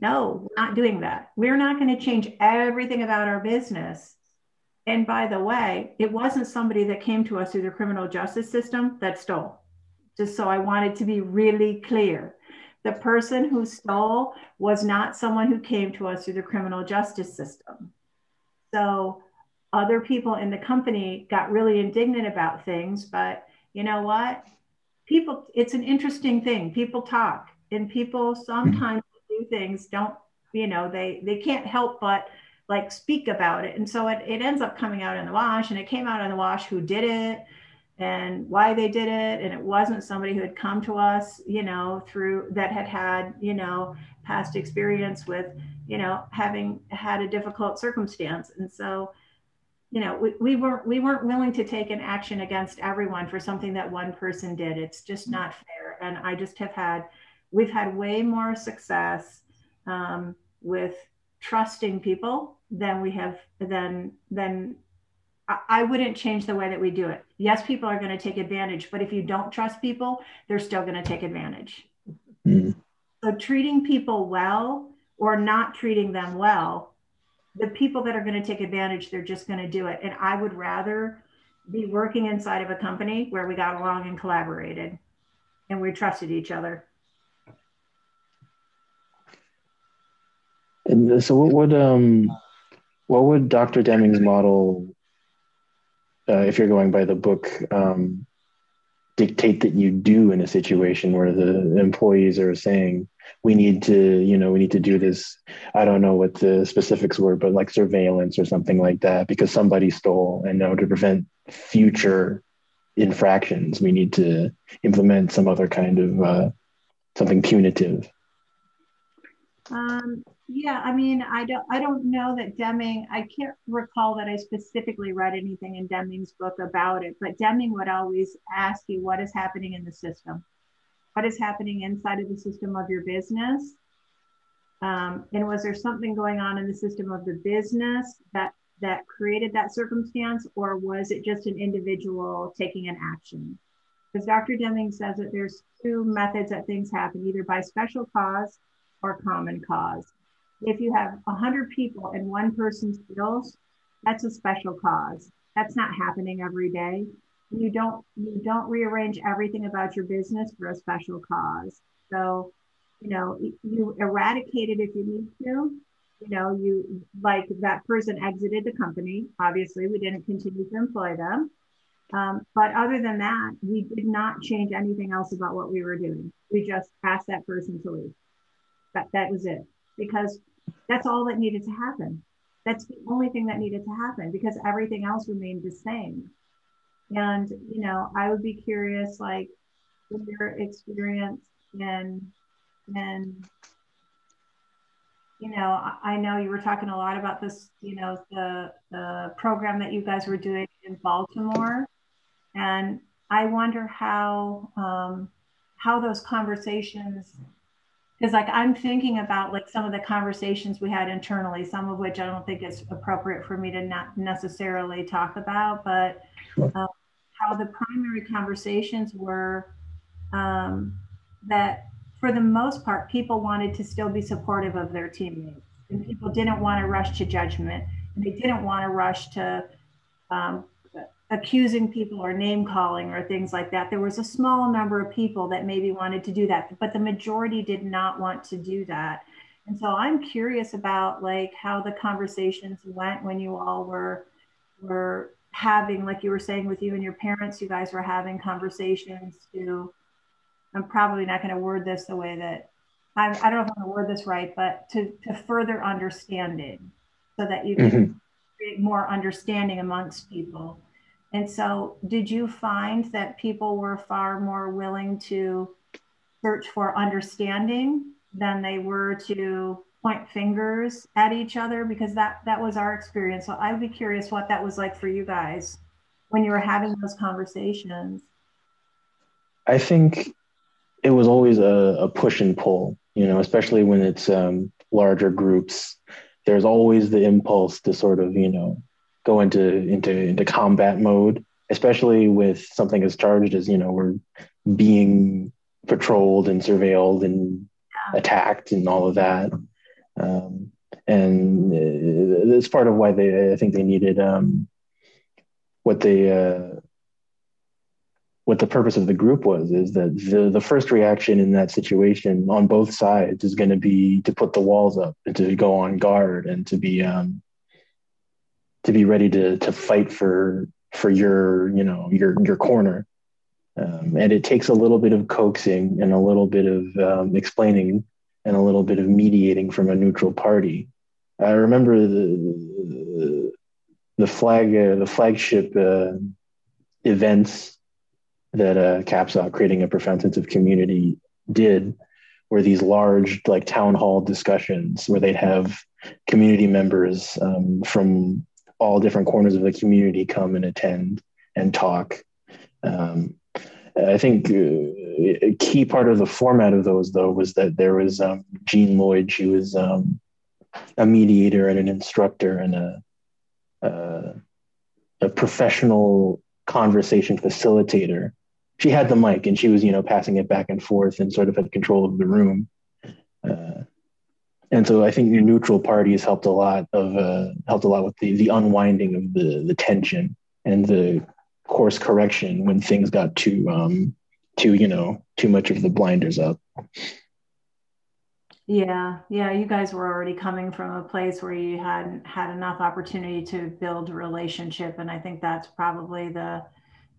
no, we're not doing that. We're not going to change everything about our business and by the way, it wasn't somebody that came to us through the criminal justice system that stole. Just so I wanted to be really clear. The person who stole was not someone who came to us through the criminal justice system. So other people in the company got really indignant about things, but you know what? People, it's an interesting thing. People talk and people mm-hmm. sometimes do things, don't, you know, they they can't help but like speak about it. And so it, it ends up coming out in the wash and it came out in the wash who did it and why they did it. And it wasn't somebody who had come to us, you know, through that had had, you know, past experience with, you know, having had a difficult circumstance. And so, you know, we, we weren't we weren't willing to take an action against everyone for something that one person did. It's just not fair. And I just have had we've had way more success um, with trusting people than we have then then I wouldn't change the way that we do it. Yes, people are going to take advantage, but if you don't trust people, they're still going to take advantage. Mm. So treating people well or not treating them well, the people that are going to take advantage, they're just going to do it. And I would rather be working inside of a company where we got along and collaborated and we trusted each other. And so what would um what would Dr. Deming's model, uh, if you're going by the book, um, dictate that you do in a situation where the employees are saying, we need to, you know, we need to do this. I don't know what the specifics were, but like surveillance or something like that, because somebody stole. And now to prevent future infractions, we need to implement some other kind of uh, something punitive. Um, yeah, I mean, I don't, I don't know that Deming. I can't recall that I specifically read anything in Deming's book about it. But Deming would always ask you, what is happening in the system? What is happening inside of the system of your business? Um, and was there something going on in the system of the business that that created that circumstance, or was it just an individual taking an action? Because Dr. Deming says that there's two methods that things happen, either by special cause or common cause. If you have 100 people and one person steals, that's a special cause. That's not happening every day. You don't you don't rearrange everything about your business for a special cause. So, you know, you eradicate it if you need to. You know, you like that person exited the company. Obviously, we didn't continue to employ them. Um, but other than that, we did not change anything else about what we were doing. We just asked that person to leave. That that was it. Because that's all that needed to happen. That's the only thing that needed to happen because everything else remained the same. And, you know, I would be curious, like, your experience and, and, you know, I know you were talking a lot about this, you know, the, the program that you guys were doing in Baltimore. And I wonder how, um, how those conversations because like i'm thinking about like some of the conversations we had internally some of which i don't think it's appropriate for me to not necessarily talk about but um, how the primary conversations were um, that for the most part people wanted to still be supportive of their teammates and people didn't want to rush to judgment and they didn't want to rush to um, accusing people or name calling or things like that. There was a small number of people that maybe wanted to do that, but the majority did not want to do that. And so I'm curious about like how the conversations went when you all were were having, like you were saying with you and your parents, you guys were having conversations to I'm probably not going to word this the way that I, I don't know if I'm going to word this right, but to, to further understanding so that you can mm-hmm. create more understanding amongst people and so, did you find that people were far more willing to search for understanding than they were to point fingers at each other? Because that that was our experience. So I'd be curious what that was like for you guys when you were having those conversations. I think it was always a, a push and pull. You know, especially when it's um, larger groups. There's always the impulse to sort of, you know, go into into into combat mode, especially with something as charged as you know we're being patrolled and surveilled and attacked and all of that. Um, and it's part of why they I think they needed um, what they uh, what the purpose of the group was is that the, the first reaction in that situation on both sides is going to be to put the walls up and to go on guard and to be um, to be ready to to fight for for your you know your your corner. Um, and it takes a little bit of coaxing and a little bit of um, explaining and a little bit of mediating from a neutral party i remember the the flag uh, the flagship uh, events that uh, capsoc creating a of community did were these large like town hall discussions where they'd have community members um, from all different corners of the community come and attend and talk. Um, I think uh, a key part of the format of those, though, was that there was um, Jean Lloyd. She was um, a mediator and an instructor and a, a, a professional conversation facilitator. She had the mic and she was, you know, passing it back and forth and sort of had control of the room. Uh, and so I think your neutral parties helped a lot of uh, helped a lot with the the unwinding of the the tension and the course correction when things got too um too you know too much of the blinders up. Yeah, yeah, you guys were already coming from a place where you hadn't had enough opportunity to build relationship, and I think that's probably the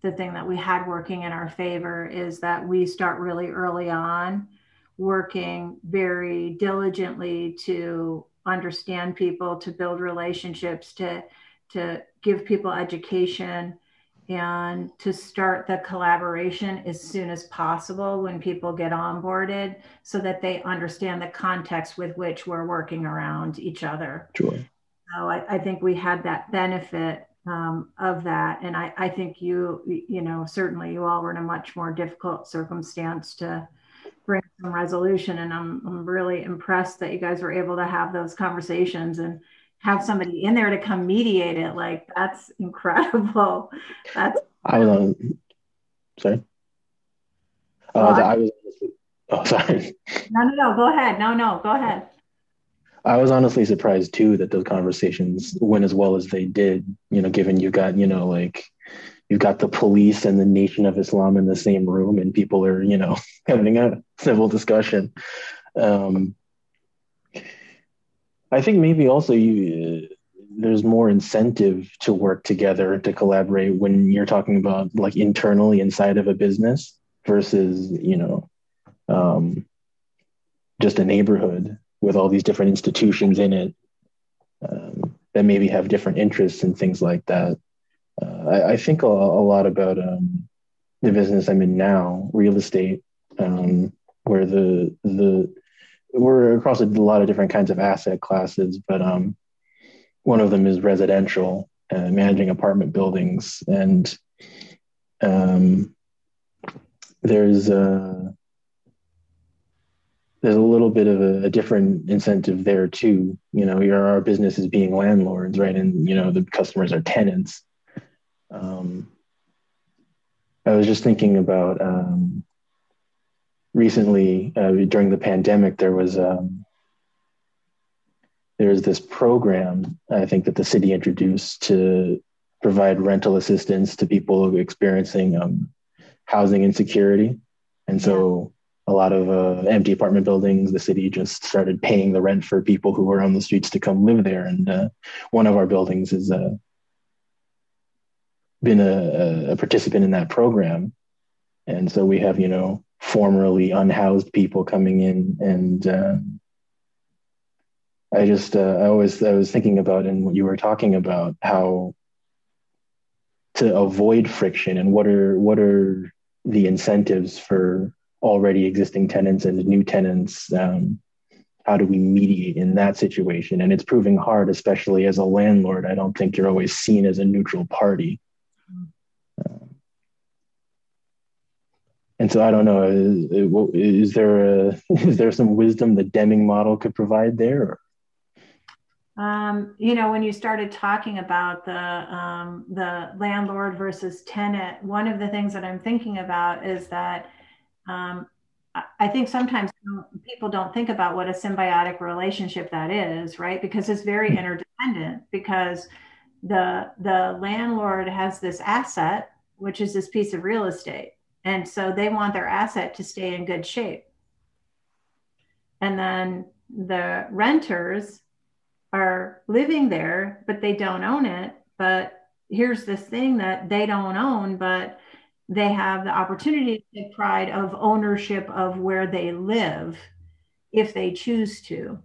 the thing that we had working in our favor is that we start really early on working very diligently to understand people, to build relationships, to to give people education and to start the collaboration as soon as possible when people get onboarded so that they understand the context with which we're working around each other. Sure. So I, I think we had that benefit um, of that. And I, I think you, you know, certainly you all were in a much more difficult circumstance to bring some resolution. And I'm, I'm really impressed that you guys were able to have those conversations and have somebody in there to come mediate it. Like that's incredible. That's I was on. Sorry. Uh, I was. Oh, sorry. No, no, no. Go ahead. No, no. Go ahead. I was honestly surprised too that those conversations went as well as they did. You know, given you got you know like you've got the police and the Nation of Islam in the same room, and people are, you know, having a civil discussion. Um, I think maybe also you there's more incentive to work together to collaborate when you're talking about like internally inside of a business versus you know um, just a neighborhood with all these different institutions in it um, that maybe have different interests and things like that. Uh, I, I, think a, a lot about um, the business I'm in now, real estate, um, where the the we're across a lot of different kinds of asset classes, but um, one of them is residential, uh, managing apartment buildings, and um, there's a there's a little bit of a, a, different incentive there too. You know, your our business is being landlords, right? And you know, the customers are tenants. Um, I was just thinking about um, recently uh, during the pandemic. There was um, there's this program I think that the city introduced to provide rental assistance to people experiencing um, housing insecurity, and so a lot of uh, empty apartment buildings. The city just started paying the rent for people who were on the streets to come live there, and uh, one of our buildings has uh, been a, a, participant in that program, and so we have you know formerly unhoused people coming in and um, I just uh, I always I was thinking about and what you were talking about how to avoid friction and what are what are the incentives for already existing tenants and new tenants um, how do we mediate in that situation? And it's proving hard especially as a landlord i don't think you're always seen as a neutral party um, and so i don't know is, is there a, is there some wisdom the deming model could provide there? Um, you know, when you started talking about the um, the landlord versus tenant, one of the things that I'm thinking about is that um, I think sometimes people don't think about what a symbiotic relationship that is, right? Because it's very hmm. interdependent. Because the the landlord has this asset, which is this piece of real estate, and so they want their asset to stay in good shape. And then the renters are living there, but they don't own it. But here's this thing that they don't own, but they have the opportunity to take pride of ownership of where they live if they choose to.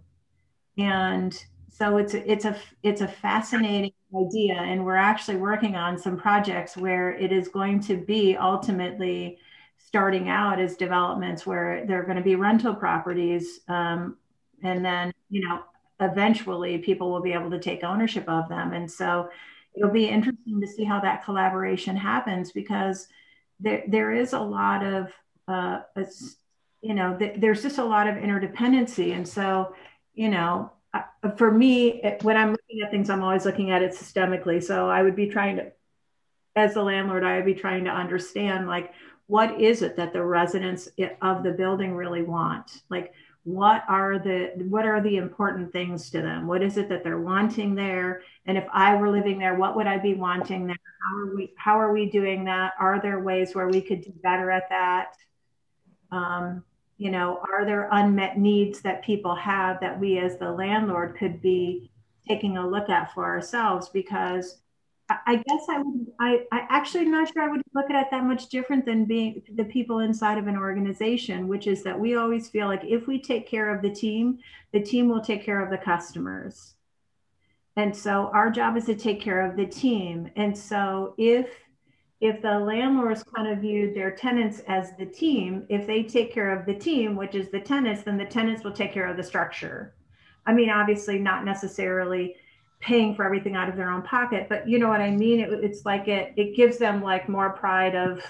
And so it's a, it's a it's a fascinating idea and we're actually working on some projects where it is going to be ultimately starting out as developments where they're going to be rental properties um, and then you know eventually people will be able to take ownership of them. And so it'll be interesting to see how that collaboration happens because there, there is a lot of, uh, you know, th- there's just a lot of interdependency. And so, you know, for me, when I'm looking at things, I'm always looking at it systemically. So I would be trying to, as the landlord, I would be trying to understand like, what is it that the residents of the building really want? Like, what are the what are the important things to them? What is it that they're wanting there? And if i were living there what would i be wanting there? How are we how are we doing that? Are there ways where we could do better at that? Um, you know are there unmet needs that people have that we as the landlord could be taking a look at for ourselves because I guess I would. I, I actually am not sure I would look at it that much different than being the people inside of an organization, which is that we always feel like if we take care of the team, the team will take care of the customers. And so our job is to take care of the team. And so if if the landlords kind of viewed their tenants as the team, if they take care of the team, which is the tenants, then the tenants will take care of the structure. I mean, obviously, not necessarily paying for everything out of their own pocket but you know what i mean it, it's like it it gives them like more pride of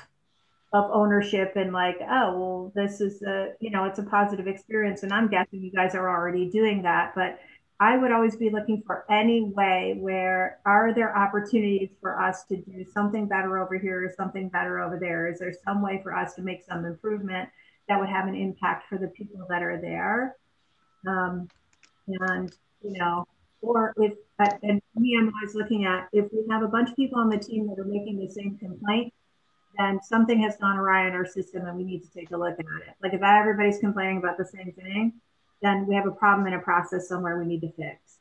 of ownership and like oh well this is a you know it's a positive experience and i'm guessing you guys are already doing that but i would always be looking for any way where are there opportunities for us to do something better over here or something better over there is there some way for us to make some improvement that would have an impact for the people that are there um, and you know or if, and me, I'm always looking at if we have a bunch of people on the team that are making the same complaint, then something has gone awry in our system and we need to take a look at it. Like if everybody's complaining about the same thing, then we have a problem in a process somewhere we need to fix.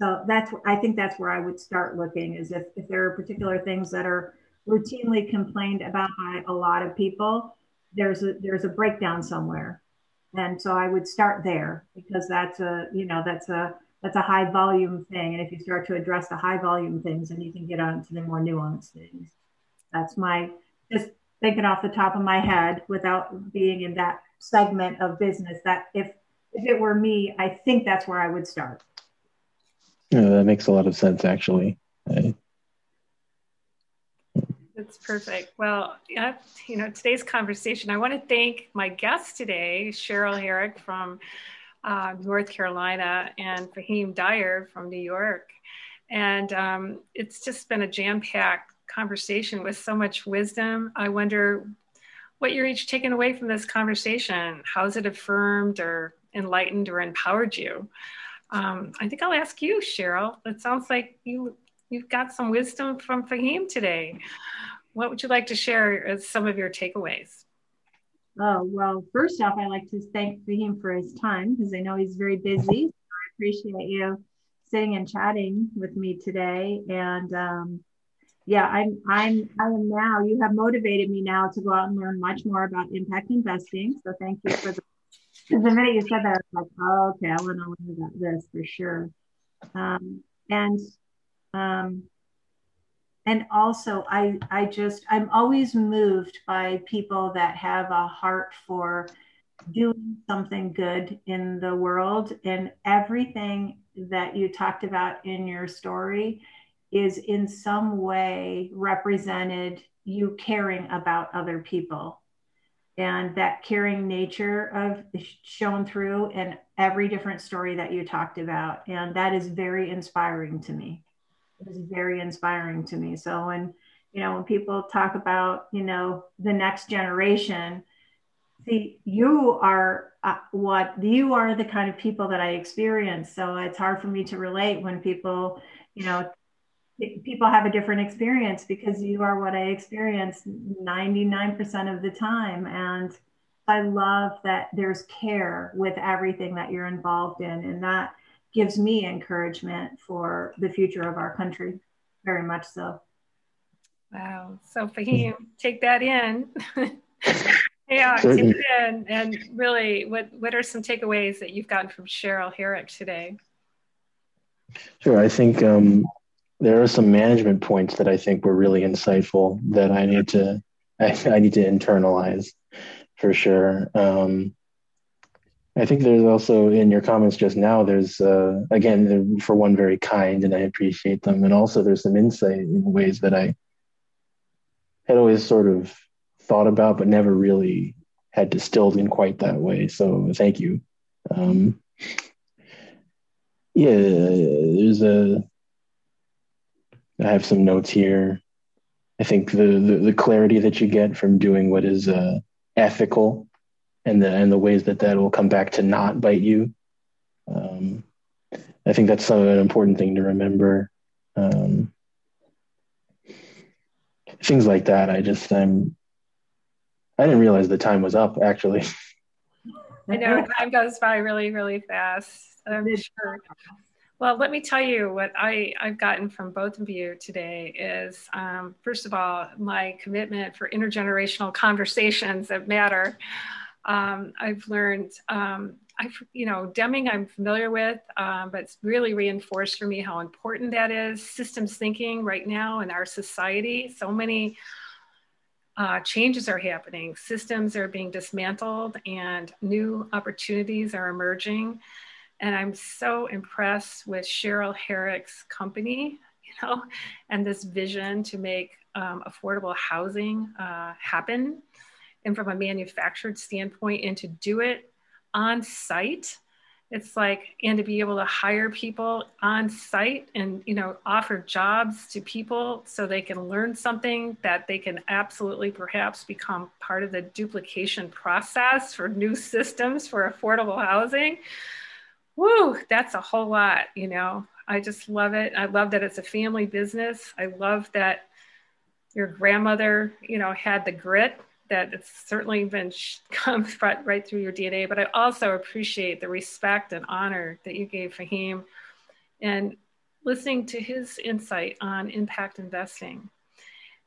So that's I think that's where I would start looking is if, if there are particular things that are routinely complained about by a lot of people, there's a there's a breakdown somewhere. And so I would start there because that's a you know that's a that's a high volume thing. And if you start to address the high volume things, then you can get on to the more nuanced things. That's my just thinking off the top of my head without being in that segment of business that if if it were me, I think that's where I would start. Yeah, that makes a lot of sense actually. I... That's perfect. Well, yeah, you know, today's conversation, I want to thank my guest today, Cheryl Herrick from uh, North Carolina and Fahim Dyer from New York. And um, it's just been a jam packed conversation with so much wisdom. I wonder what you're each taking away from this conversation. How's it affirmed or enlightened or empowered you? Um, I think I'll ask you, Cheryl. It sounds like you you've got some wisdom from Fahim today. What would you like to share as some of your takeaways? Oh, well, first off, I'd like to thank Fahim for his time because I know he's very busy. I appreciate you sitting and chatting with me today. And um, yeah, I'm I'm I am now. You have motivated me now to go out and learn much more about impact investing. So thank you for the. The minute you said that, I was like, oh, okay, I want to learn about this for sure. Um, and um, and also, I I just I'm always moved by people that have a heart for doing something good in the world, and everything that you talked about in your story is in some way represented you caring about other people and that caring nature of shown through in every different story that you talked about and that is very inspiring to me. It is very inspiring to me. So when you know when people talk about you know the next generation see you are uh, what you are the kind of people that i experience. So it's hard for me to relate when people you know people have a different experience because you are what I experience 99% of the time. And I love that there's care with everything that you're involved in. And that gives me encouragement for the future of our country, very much so. Wow. So, Fahim, take that in. yeah, take it in. And really, what, what are some takeaways that you've gotten from Cheryl Herrick today? Sure. I think um, there are some management points that I think were really insightful that I need to I, I need to internalize for sure. Um, I think there's also in your comments just now. There's uh, again for one very kind, and I appreciate them, and also there's some insight in ways that I had always sort of thought about, but never really had distilled in quite that way. So thank you. Um, yeah, there's a I have some notes here. I think the, the, the clarity that you get from doing what is uh, ethical and the and the ways that that will come back to not bite you. Um, I think that's an important thing to remember. Um, things like that. I just I'm I didn't realize the time was up actually. I know time goes by really really fast. I'm sure. Well, let me tell you what I, I've gotten from both of you today is um, first of all, my commitment for intergenerational conversations that matter. Um, I've learned, um, I've, you know, Deming I'm familiar with, um, but it's really reinforced for me how important that is. Systems thinking right now in our society, so many uh, changes are happening, systems are being dismantled, and new opportunities are emerging. And I'm so impressed with Cheryl Herrick's company, you know, and this vision to make um, affordable housing uh, happen. And from a manufactured standpoint, and to do it on site. It's like, and to be able to hire people on site and, you know, offer jobs to people so they can learn something that they can absolutely perhaps become part of the duplication process for new systems for affordable housing woo, that's a whole lot, you know. I just love it. I love that it's a family business. I love that your grandmother, you know, had the grit that it's certainly been come right through your DNA. But I also appreciate the respect and honor that you gave Fahim and listening to his insight on impact investing.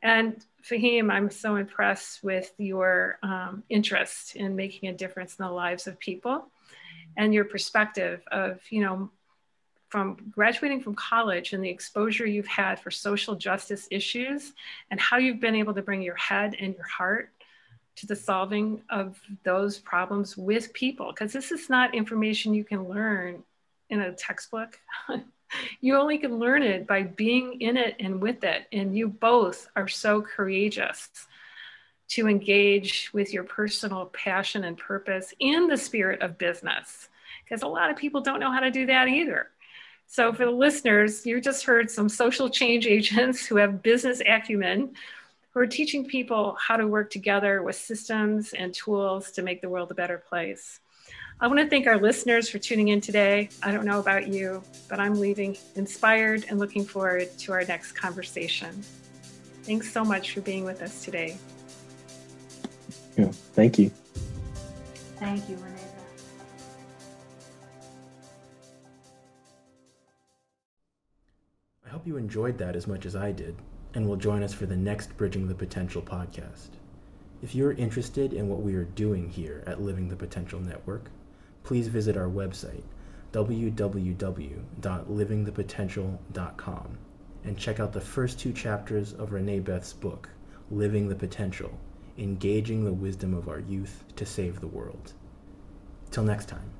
And Fahim, I'm so impressed with your um, interest in making a difference in the lives of people and your perspective of, you know, from graduating from college and the exposure you've had for social justice issues and how you've been able to bring your head and your heart to the solving of those problems with people. Because this is not information you can learn in a textbook. You only can learn it by being in it and with it. And you both are so courageous to engage with your personal passion and purpose in the spirit of business because a lot of people don't know how to do that either so, for the listeners, you just heard some social change agents who have business acumen who are teaching people how to work together with systems and tools to make the world a better place. I want to thank our listeners for tuning in today. I don't know about you, but I'm leaving inspired and looking forward to our next conversation. Thanks so much for being with us today. Yeah, thank you. Thank you, Renee. I hope you enjoyed that as much as I did and will join us for the next Bridging the Potential podcast. If you're interested in what we are doing here at Living the Potential Network, please visit our website, www.livingthepotential.com, and check out the first two chapters of Renee Beth's book, Living the Potential Engaging the Wisdom of Our Youth to Save the World. Till next time.